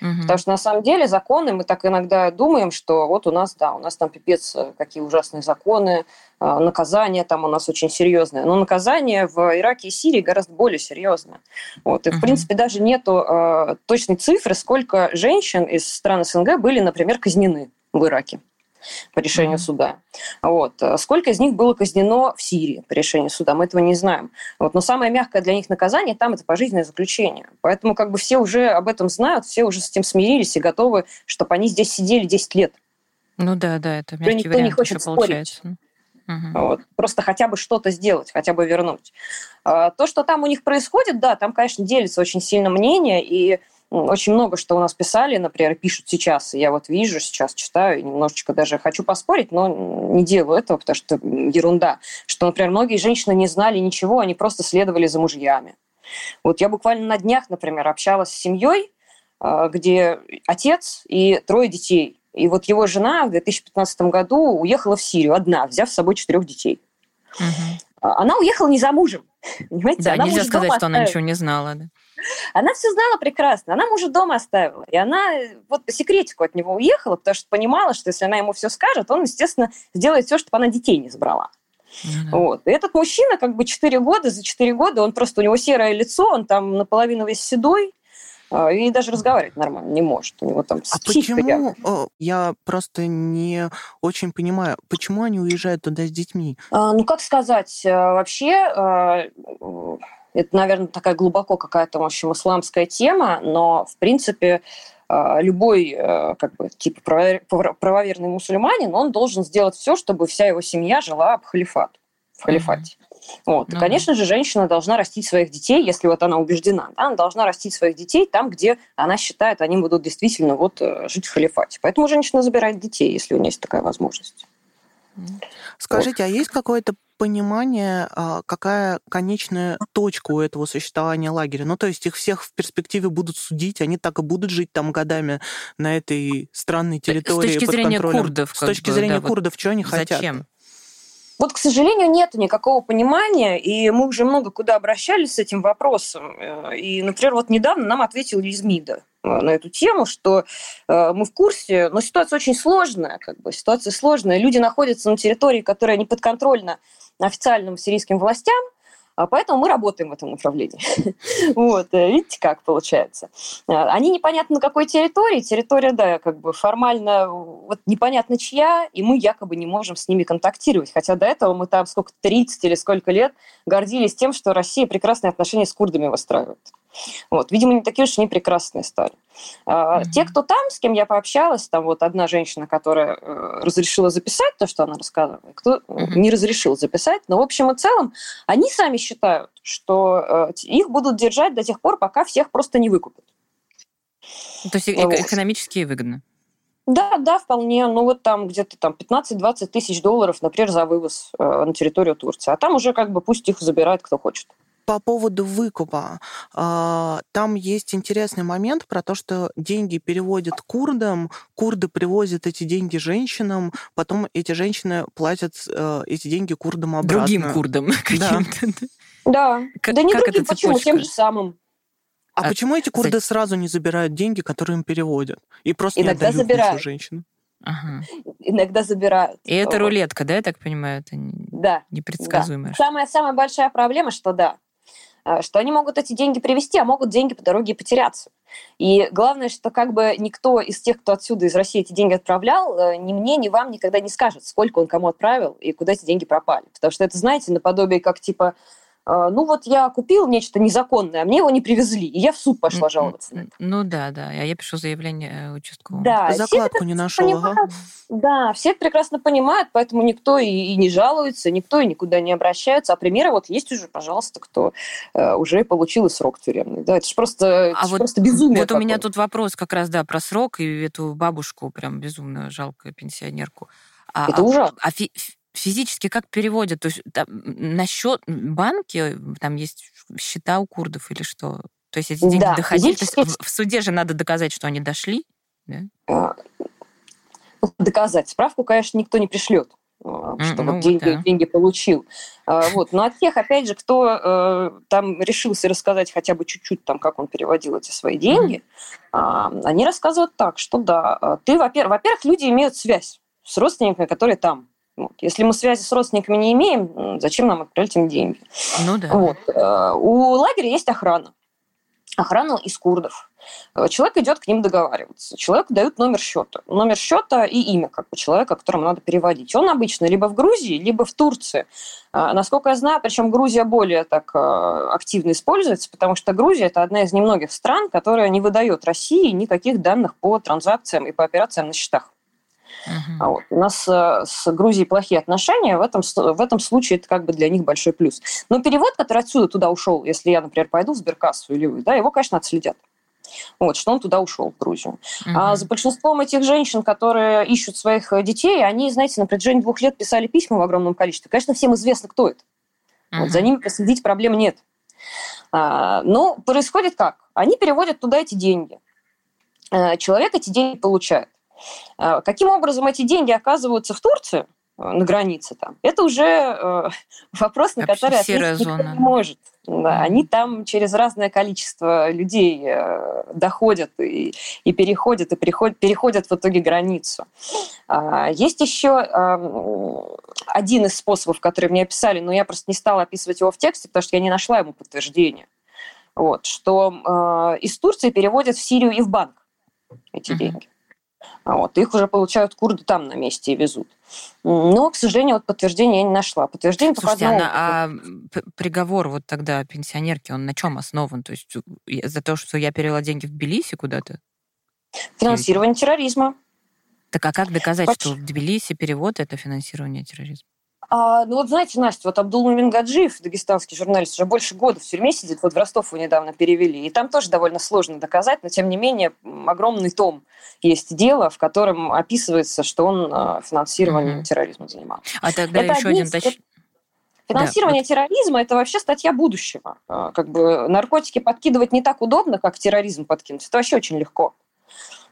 Угу. Потому что на самом деле законы, мы так иногда думаем, что вот у нас, да, у нас там пипец, э, какие ужасные законы, э, наказание там у нас очень серьезное. Но наказание в Ираке и Сирии гораздо более серьезное. Вот. И, угу. в принципе, даже нету э, точной цифры, сколько женщин из стран СНГ были, например, казнены в Ираке по решению mm-hmm. суда. Вот. Сколько из них было казнено в Сирии по решению суда, мы этого не знаем. Вот. Но самое мягкое для них наказание там это пожизненное заключение. Поэтому как бы все уже об этом знают, все уже с этим смирились и готовы, чтобы они здесь сидели 10 лет. Ну да, да, это мягкий никто вариант не хочет еще получается. Угу. Вот. Просто хотя бы что-то сделать, хотя бы вернуть. А, то, что там у них происходит, да, там, конечно, делится очень сильно мнение, и очень много что у нас писали, например, пишут сейчас, и я вот вижу, сейчас читаю, немножечко даже хочу поспорить, но не делаю этого, потому что ерунда, что, например, многие женщины не знали ничего, они просто следовали за мужьями. Вот я буквально на днях, например, общалась с семьей, а, где отец и трое детей. И вот его жена в 2015 году уехала в Сирию одна, взяв с собой четырех детей. Угу. Она уехала не за мужем. Понимаете? Да, она нельзя сказать, что она ничего не знала. Да? Она все знала прекрасно. Она мужа дома оставила. И она вот по секретику от него уехала, потому что понимала, что если она ему все скажет, он, естественно, сделает все, чтобы она детей не забрала. Mm-hmm. Вот. И этот мужчина как бы 4 года, за 4 года, он просто, у него серое лицо, он там наполовину весь седой, а, и даже разговаривать нормально не может. У него там а почему, я просто не очень понимаю, почему они уезжают туда с детьми? А, ну, как сказать, э, вообще э, это, наверное, такая глубоко какая-то, в общем, исламская тема, но, в принципе, э, любой как бы типа правоверный мусульманин, он должен сделать все, чтобы вся его семья жила в халифат, в халифате. Вот. Ну, Конечно же, женщина должна растить своих детей, если вот она убеждена, да, она должна растить своих детей там, где она считает, они будут действительно вот э, жить в халифате. Поэтому женщина забирает детей, если у нее есть такая возможность. Скажите, вот. а есть какое-то понимание, а, какая конечная точка у этого существования лагеря? Ну, то есть их всех в перспективе будут судить, они так и будут жить там годами на этой странной территории. С точки зрения курдов. С точки бы, зрения да, курдов, вот что они зачем? хотят? Зачем? Вот, к сожалению, нет никакого понимания, и мы уже много куда обращались с этим вопросом. Э, и, например, вот недавно нам ответил из МИДа э, на эту тему, что э, мы в курсе, но ситуация очень сложная, как бы ситуация сложная. Люди находятся на территории, которая не подконтрольна официальным сирийским властям, поэтому мы работаем в этом направлении. вот, э, видите, как получается. А, они непонятно на какой территории. Территория, да, как бы формально вот непонятно чья, и мы якобы не можем с ними контактировать. Хотя до этого мы там сколько, 30 или сколько лет гордились тем, что Россия прекрасные отношения с курдами выстраивает. Вот. Видимо, не такие уж они прекрасные стали. Mm-hmm. Те, кто там, с кем я пообщалась, там вот одна женщина, которая э, разрешила записать то, что она рассказывала, кто mm-hmm. не разрешил записать, но в общем и целом они сами считают, что э, их будут держать до тех пор, пока всех просто не выкупят. То есть вот. экономически выгодно? Да, да, вполне. Ну вот там где-то там 15-20 тысяч долларов, например, за вывоз э, на территорию Турции. А там уже как бы пусть их забирает кто хочет. По поводу выкупа. А, там есть интересный момент про то, что деньги переводят курдам, курды привозят эти деньги женщинам, потом эти женщины платят э, эти деньги курдам обратно. Другим курдам Да. Да. Как- да не как другим, почему? Тем же самым. А, А, почему эти курды кстати- сразу не забирают деньги, которые им переводят? И просто Иногда не отдают забирают. женщинам? Ага. Иногда забирают. И это рулетка, да, я так понимаю? Это Да. непредсказуемая. Да. Самая, самая большая проблема, что да, что они могут эти деньги привезти, а могут деньги по дороге потеряться. И главное, что как бы никто из тех, кто отсюда из России эти деньги отправлял, э, ни мне, ни вам никогда не скажет, сколько он кому отправил и куда эти деньги пропали. Потому что это, знаете, наподобие как типа, э, ну вот я купил нечто незаконное, а мне его не привезли, и я в суд пошла М, жаловаться на это. Ну да, да. А я пишу заявление э, участковому. Да, Закладку не нашел, ага. Да, все это прекрасно понимают, поэтому никто и, и не жалуется, никто и никуда не обращается. А примеры вот есть уже, пожалуйста, кто э, уже получил и срок тюремный. Да, это же просто, это А ж вот, просто безумие. вот у меня тут вопрос как раз, да, про срок и эту бабушку, прям безумно жалкую пенсионерку. А, Это а- ужасно. а фи- фи- физически как переводят? То есть там, на счет банки там есть счета у курдов или что? То есть эти деньги Да, доходили? То есть физически- в, в суде же надо доказать, что они дошли? Да? А, ну, доказать. Справку, конечно, никто не пришлет а, что ну вот деньги, да. деньги получил. А, Вот. Но от тех, опять же, кто э, там решился рассказать хотя бы чуть-чуть, там, как он переводил эти свои деньги, а, они рассказывают так, что да, ты, во-первых, во-первых, люди имеют связь с родственниками, которые там. Вот. Если мы связи с родственниками не имеем, зачем нам отправлять им деньги? Ну да. Вот. Э, У лагеря есть охрана. Охрана из курдов. Э, Человек идет к ним договариваться. Человеку дают номер счета. Номер счета и имя как бы, человека, которому надо переводить. Он обычно либо в Грузии, либо в Турции. А, Насколько я знаю, причем Грузия более так э, активно используется, потому что Грузия – это одна из немногих стран, которая не выдает России никаких данных по транзакциям и по операциям на счетах. Мгм. А вот. У нас э, с Грузией плохие отношения, в этом, в этом случае это как бы для них большой плюс. Но перевод, который отсюда туда ушел, если я, например, пойду в сберкассу или вы, да, его, конечно, отследят. Вот, что он туда ушел, в Грузию. А Мгм. за большинством этих женщин, которые ищут своих э, детей, они, знаете, на протяжении двух лет писали письма в огромном количестве. Конечно, всем известно, кто это. Вот, за ними проследить проблем нет. А, но происходит как? Они переводят туда эти деньги. Э, Человек эти деньги получает. А, Каким образом эти деньги оказываются в Турции, э, на границе там, это уже э, вопрос, на который ответить никто не может. Да. Они там через разное количество людей э, доходят и, и переходят, и переходят, переходят в итоге границу. А, Есть еще ам, один из способов, который мне описали, но я просто не стала описывать его в тексте, потому что я не нашла ему подтверждения. Вот, что э, из Турции переводят в Сирию и в банк эти Мгм. деньги. А Вот, их уже получают курды там на месте и везут. Но, к сожалению, вот подтверждения я не нашла. Подтверждение только Слушайте, одного. она- а п- приговор вот тогда пенсионерки, он на чем основан? То есть э, за то, что я перевела деньги в Тбилиси куда-то? Финансирование терроризма. Так а как доказать, Поч- что в Тбилиси перевод это финансирование терроризма? А, ну вот знаете, Настя, вот Абдул Гаджиев, дагестанский журналист, уже больше года в тюрьме сидит, вот в Ростов его недавно перевели, и там тоже довольно сложно доказать, но тем не менее огромный том есть дело, в котором описывается, что он а, финансированием Мгм. терроризма занимался. А тогда Это еще один точ... Финансирование терроризма – это вообще статья будущего. А, Как бы наркотики подкидывать не так удобно, как терроризм подкинуть. Это вообще очень легко.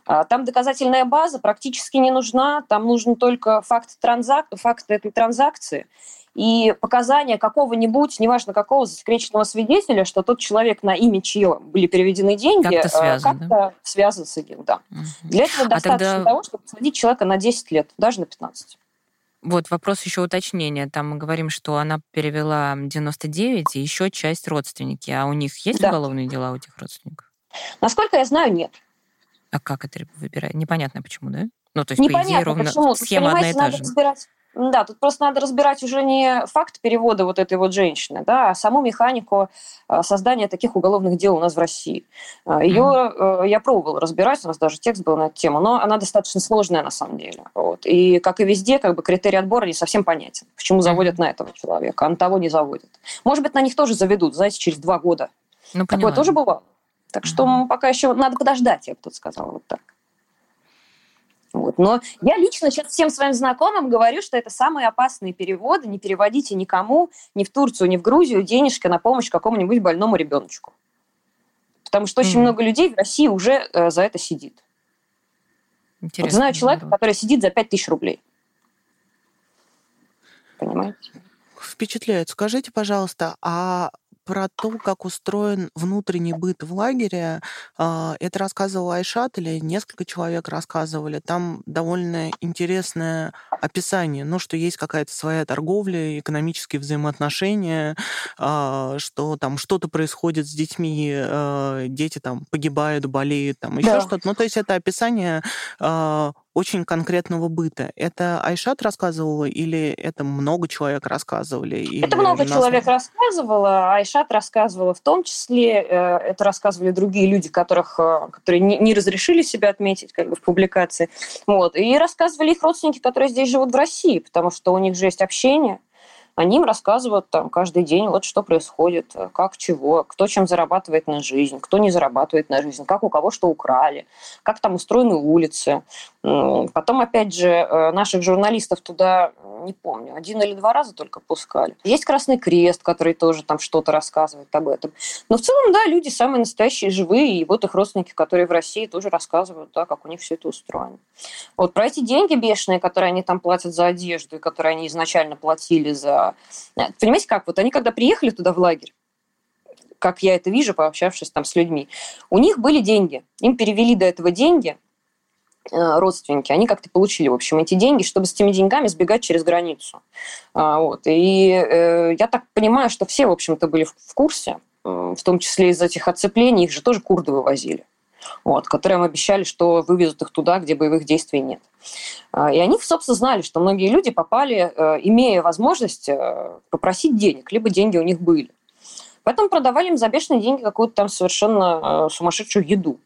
А, Там доказательная база практически не нужна. Там нужен только факт, транзак... факт этой транзакции и показания какого-нибудь, неважно какого, засекреченного свидетеля, что тот человек, на имя чьего были переведены деньги, Как-то а, связан, как-то связан с этим. Да. Мгм. Для этого А достаточно тогда- того, чтобы посадить человека на 10 лет, даже на 15. Вот вопрос еще уточнения. Там мы говорим, что она перевела 99, и еще часть родственники. А у них есть Да. уголовные дела у этих родственников? Насколько я знаю, нет. А как это выбирать? Непонятно почему, да? Ну, то есть, по идее, Непонятно, ровно почему. Схема одна и та же. разбирать. Да, тут просто надо разбирать уже не факт перевода вот этой вот женщины, да, а саму механику а, создания таких уголовных дел у нас в России. А, Ее э, я пробовала разбирать, у нас даже текст был на эту тему, но она достаточно сложная на самом деле. Вот. И, как и везде, как бы критерий отбора не совсем понятен. Почему заводят на этого человека, а на того не заводят. Может быть, на них тоже заведут, знаете, через два года. Ну, Такое тоже бывало. Так что Мгм. пока еще надо подождать, я бы тут сказала вот так. Вот. Но я лично сейчас всем своим знакомым говорю, что это самые опасные переводы. Не переводите никому, ни в Турцию, ни в Грузию денежки на помощь какому-нибудь больному ребеночку. Потому что очень mm-hmm. много людей в России уже э, за это сидит. Интересно. Вот знаю человека, который сидит за 5000 рублей. Понимаете? Впечатляет. Скажите, пожалуйста, а про то, как устроен внутренний быт в лагере, а, это рассказывал Айшат или несколько человек рассказывали. Там довольно интересное описание, ну, что есть какая-то своя торговля, экономические взаимоотношения, а, что там что-то происходит с детьми, а, дети там погибают, болеют, там еще да. что-то. Ну, то есть это описание очень конкретного быта. Это Айшат рассказывала или это много человек рассказывали? Это много нас... человек рассказывало. Айшат рассказывала в том числе. Э, это рассказывали другие люди, которых, э, которые не разрешили себя отметить как бы, в публикации. Вот. И рассказывали их родственники, которые здесь живут в России, потому что у них же есть общение они им рассказывают там каждый день, вот что происходит, э, как чего, кто чем зарабатывает на жизнь, кто не зарабатывает на жизнь, как у кого что украли, как там устроены улицы. Потом, опять же, э, наших журналистов туда, не помню, один или два раза только пускали. Есть Красный Крест, который тоже там что-то рассказывает об этом. Но в целом, да, люди самые настоящие, живые, и вот их родственники, которые в России, тоже рассказывают, да, как у них все это устроено. Вот про эти деньги бешеные, которые они там платят за одежду, и которые они изначально платили за понимаете как? Вот они когда приехали туда в лагерь, как я это вижу, пообщавшись там с людьми, у них были деньги. Им перевели до этого деньги, э, родственники, они как-то получили, в общем, эти деньги, чтобы с этими деньгами сбегать через границу. А, вот. И э, я так понимаю, что все, в общем-то, были в, курсе, в том числе из этих отцеплений, их же тоже курды вывозили вот, которые им обещали, что вывезут их туда, где боевых действий нет. А, и они, собственно, знали, что многие люди попали, э, имея возможность э, попросить денег, либо деньги у них были. Поэтому продавали им за бешеные деньги какую-то там совершенно э, сумасшедшую еду.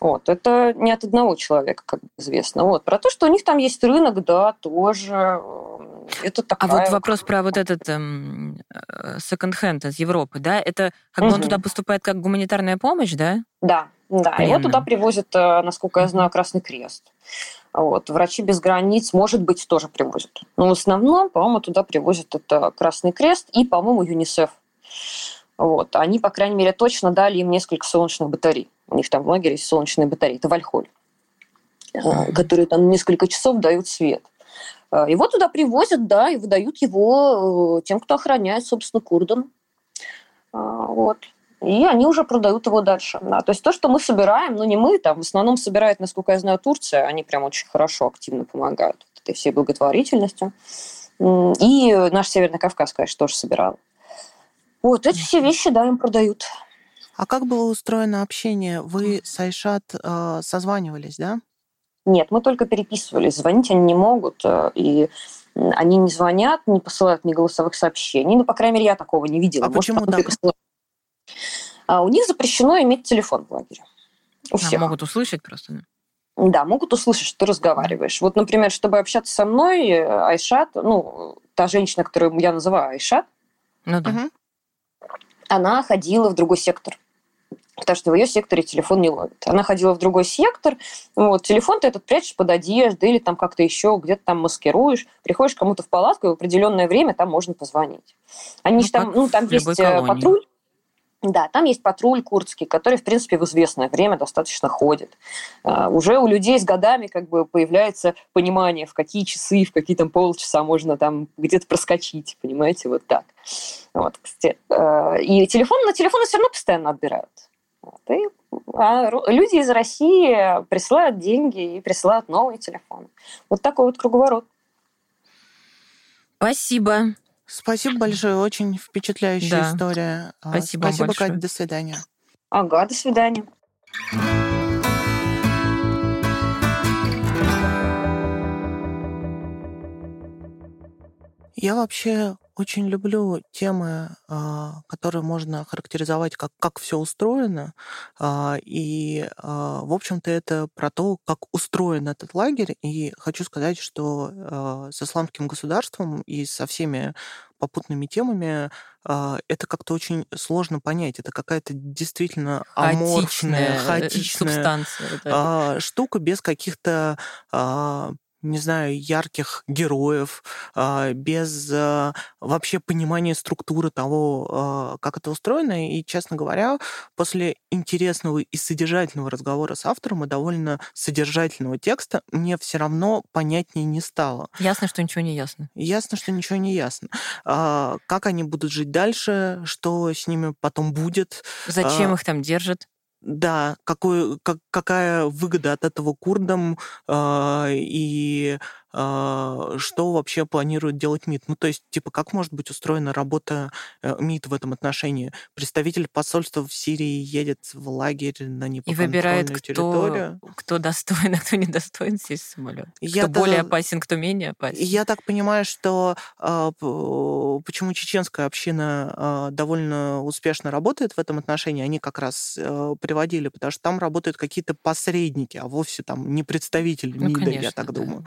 Вот. Это не от одного человека, как известно. Вот. Про то, что у них там есть рынок, да, тоже. Это такая... А вот вопрос про вот этот эм, секонд-хенд из Европы, да, это как бы угу. он туда поступает как гуманитарная помощь, да? Да, да, Прямо. его туда привозят, э, насколько я знаю, Красный Крест. Вот. Врачи без границ, может быть, тоже привозят. Но в основном, по-моему, туда привозят это Красный Крест и, по-моему, ЮНИСЕФ. Вот. Они, по крайней мере, точно дали им несколько солнечных батарей. У них там в лагере есть солнечные батареи. Это Вальхоль, э, которые там несколько часов дают свет. Э, его туда привозят, да, и выдают его тем, кто охраняет, собственно, курдам. Вот и они уже продают его дальше. Да. То есть то, что мы собираем, ну не мы, там в основном собирает, насколько я знаю, Турция, они прям очень хорошо, активно помогают этой всей благотворительностью. И наш Северный Кавказ, конечно, тоже собирал. Вот эти все вещи, да, им продают. А как было устроено общение? Вы с Айшат э, созванивались, да? Нет, мы только переписывались. Звонить они не могут, э, и они не звонят, не посылают ни голосовых сообщений. Ну, по крайней мере, я такого не видела. А Может, почему так? А у них запрещено иметь телефон в лагере. У а всех. могут услышать просто, да? могут услышать, что ты разговариваешь. Вот, например, чтобы общаться со мной, э, Айшат, ну, та женщина, которую я называю Айшат, ну, да. она ходила в другой сектор. Потому что в ее секторе телефон не ловит. Она ходила в другой сектор. Вот, телефон ты этот прячешь под одеждой или там как-то еще где-то там маскируешь. Приходишь кому-то в палатку, и в определенное время там можно позвонить. Они ну, там, ну, там есть э, колонии. патруль, да, там есть патруль курдский, который, в принципе, в известное время достаточно ходит. Uh, уже у людей с годами как бы появляется понимание, в какие часы, в какие там полчаса можно там где-то проскочить, понимаете, вот так. Вот, кстати. Uh, и телефон, на телефоны все равно постоянно отбирают. И, а люди из России присылают деньги и присылают новые телефоны. Вот такой вот круговорот. Спасибо. Спасибо большое, очень впечатляющая да. история. А, спасибо, Спасибо большое. Катя, до свидания. Ага, до свидания. Я вообще очень люблю темы, а, которые можно характеризовать как как все устроено. А, и, а, в общем-то, это про то, как устроен этот лагерь. И хочу сказать, что с исламским государством и со всеми попутными темами это как-то очень сложно понять. Это какая-то действительно аморфная, хаотичная, хаотичная субстанция, да. штука без каких-то не знаю, ярких героев, а, без а, вообще понимания структуры того, а, как это устроено. И, честно говоря, после интересного и содержательного разговора с автором и довольно содержательного текста мне все равно понятнее не стало. Ясно, что ничего не ясно. Ясно, что ничего не ясно. Как они будут жить дальше, что с ними потом будет. Зачем их там держат? Да, какой, как, какая выгода от этого курдам э, и что вообще планирует делать МИД. Ну, то есть, типа, как может быть устроена работа э, МИД в этом отношении? Представитель посольства в Сирии едет в лагерь на непоконтрольную И выбирает, территорию. Кто, кто достоин, а кто недостоин сесть в самолет. Я кто более опасен, кто менее опасен. Я так понимаю, что э, почему чеченская община э, довольно успешно работает в этом отношении, они как раз э, приводили, потому что там работают какие-то посредники, а вовсе там не представители ну, МИДа, конечно, я так да. думаю.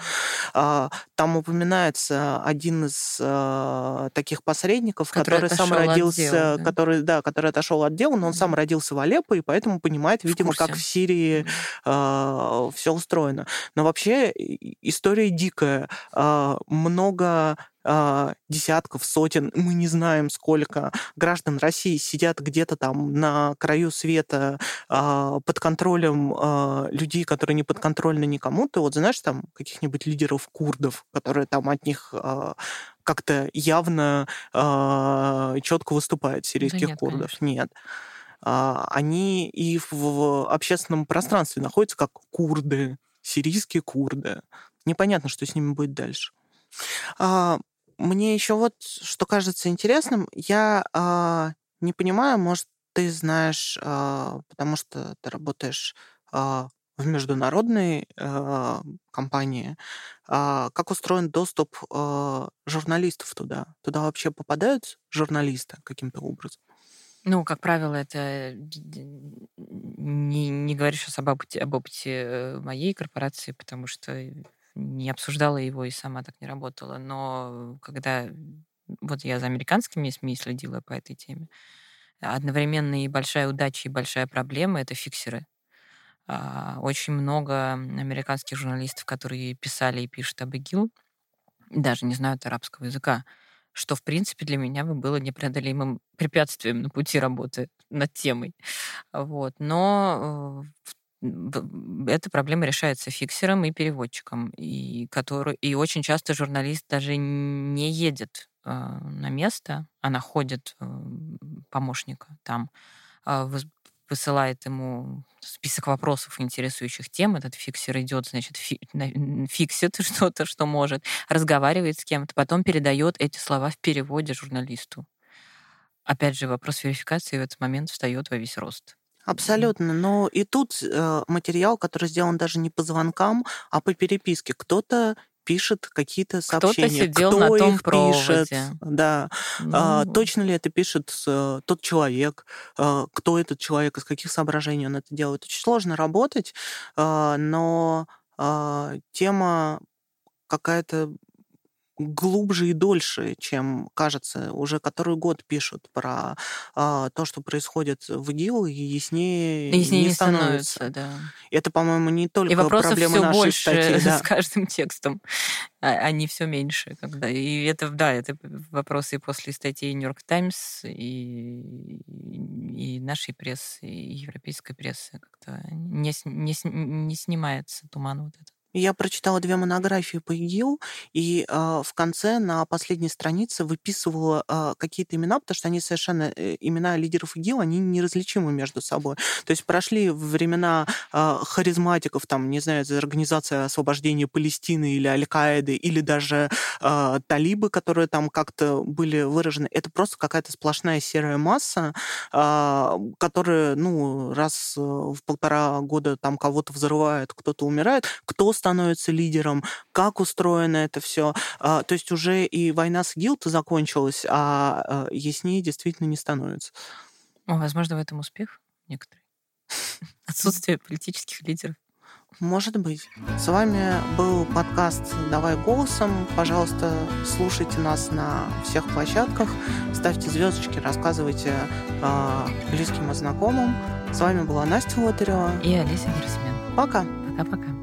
А, там упоминается один из а, таких посредников, который, который сам родился, дела, да? который, да, который отошел от дела, но он сам родился в Алеппо, и поэтому понимает, видимо, в как в Сирии э, все устроено. Но вообще история дикая. Э, много а, десятков, сотен, мы не знаем сколько граждан России сидят где-то там на краю света а, под контролем а, людей, которые не подконтрольны никому. Ты вот знаешь там каких-нибудь лидеров курдов, которые там от них как-то явно четко выступают, сирийских да нет, курдов? Конечно. Нет они и в общественном пространстве находятся как курды, сирийские курды. Непонятно, что с ними будет дальше. Мне еще вот что кажется интересным, я а, не понимаю, может, ты знаешь, а, потому что ты работаешь а, в международной а, компании, а, как устроен доступ а, журналистов туда? Туда вообще попадают журналисты каким-то образом? Ну, как правило, это не, не говоришь сейчас об опыте, об опыте э, моей корпорации, потому что не обсуждала его и сама так не работала. Но когда вот я за американскими СМИ следила по этой теме, одновременно и большая удача, и большая проблема — это фиксеры. А, очень много американских журналистов, которые писали и пишут об ИГИЛ, даже не знают арабского языка, что, в принципе, для меня бы было непреодолимым препятствием на пути работы над темой. Вот. Но э, эта проблема решается фиксером и переводчиком, и, который, и очень часто журналист даже не едет э, на место, а находит э, помощника там, э, высылает ему список вопросов, интересующих тем. Этот фиксер идет, значит, фи фиксит что-то, что может, разговаривает с кем-то, потом передает эти слова в переводе журналисту. Опять же, вопрос верификации в этот момент встает во весь рост. Абсолютно. Но и тут э, материал, который сделан даже не по звонкам, а по переписке. Кто-то пишет какие-то сообщения. Кто-то сидел Кто на том их проводе. пишет? Да. Ну... А, точно ли это пишет э, тот человек? А, кто этот человек? Из каких соображений он это делает? Очень сложно работать, а, но а, тема какая-то глубже и дольше, чем кажется. Уже который год пишут про а, то, что происходит в ИГИЛ, и яснее, яснее не, не становится. становится да. Это, по-моему, не только и проблема все нашей больше статьи. Да. с каждым текстом, а, они все меньше. Когда... И это, да, это вопросы после статьи Нью-Йорк Таймс и, и нашей прессы, и европейской прессы. Как-то не, не, не снимается туман вот этот. Я прочитала две монографии по ИГИЛ, и э, в конце на последней странице выписывала э, какие-то имена, потому что они совершенно, э, имена лидеров ИГИЛ, они неразличимы между собой. То есть прошли времена э, харизматиков, там, не знаю, Организация освобождения Палестины или Аль-Каиды, или даже э, талибы, которые там как-то были выражены. Это просто какая-то сплошная серая масса, э, которая, ну, раз в полтора года там кого-то взрывает, кто-то умирает, кто становится лидером, как устроено это все. А, то есть уже и война с ИГИЛ закончилась, а, а яснее действительно не становится. Возможно, в этом успех некоторый. Отсутствие политических лидеров. Может быть. С вами был подкаст «Давай голосом». Пожалуйста, слушайте нас на всех площадках, ставьте звездочки, рассказывайте э, близким и знакомым. С вами была Настя Лотарева. И Алиса Герасимян. Пока. Пока-пока.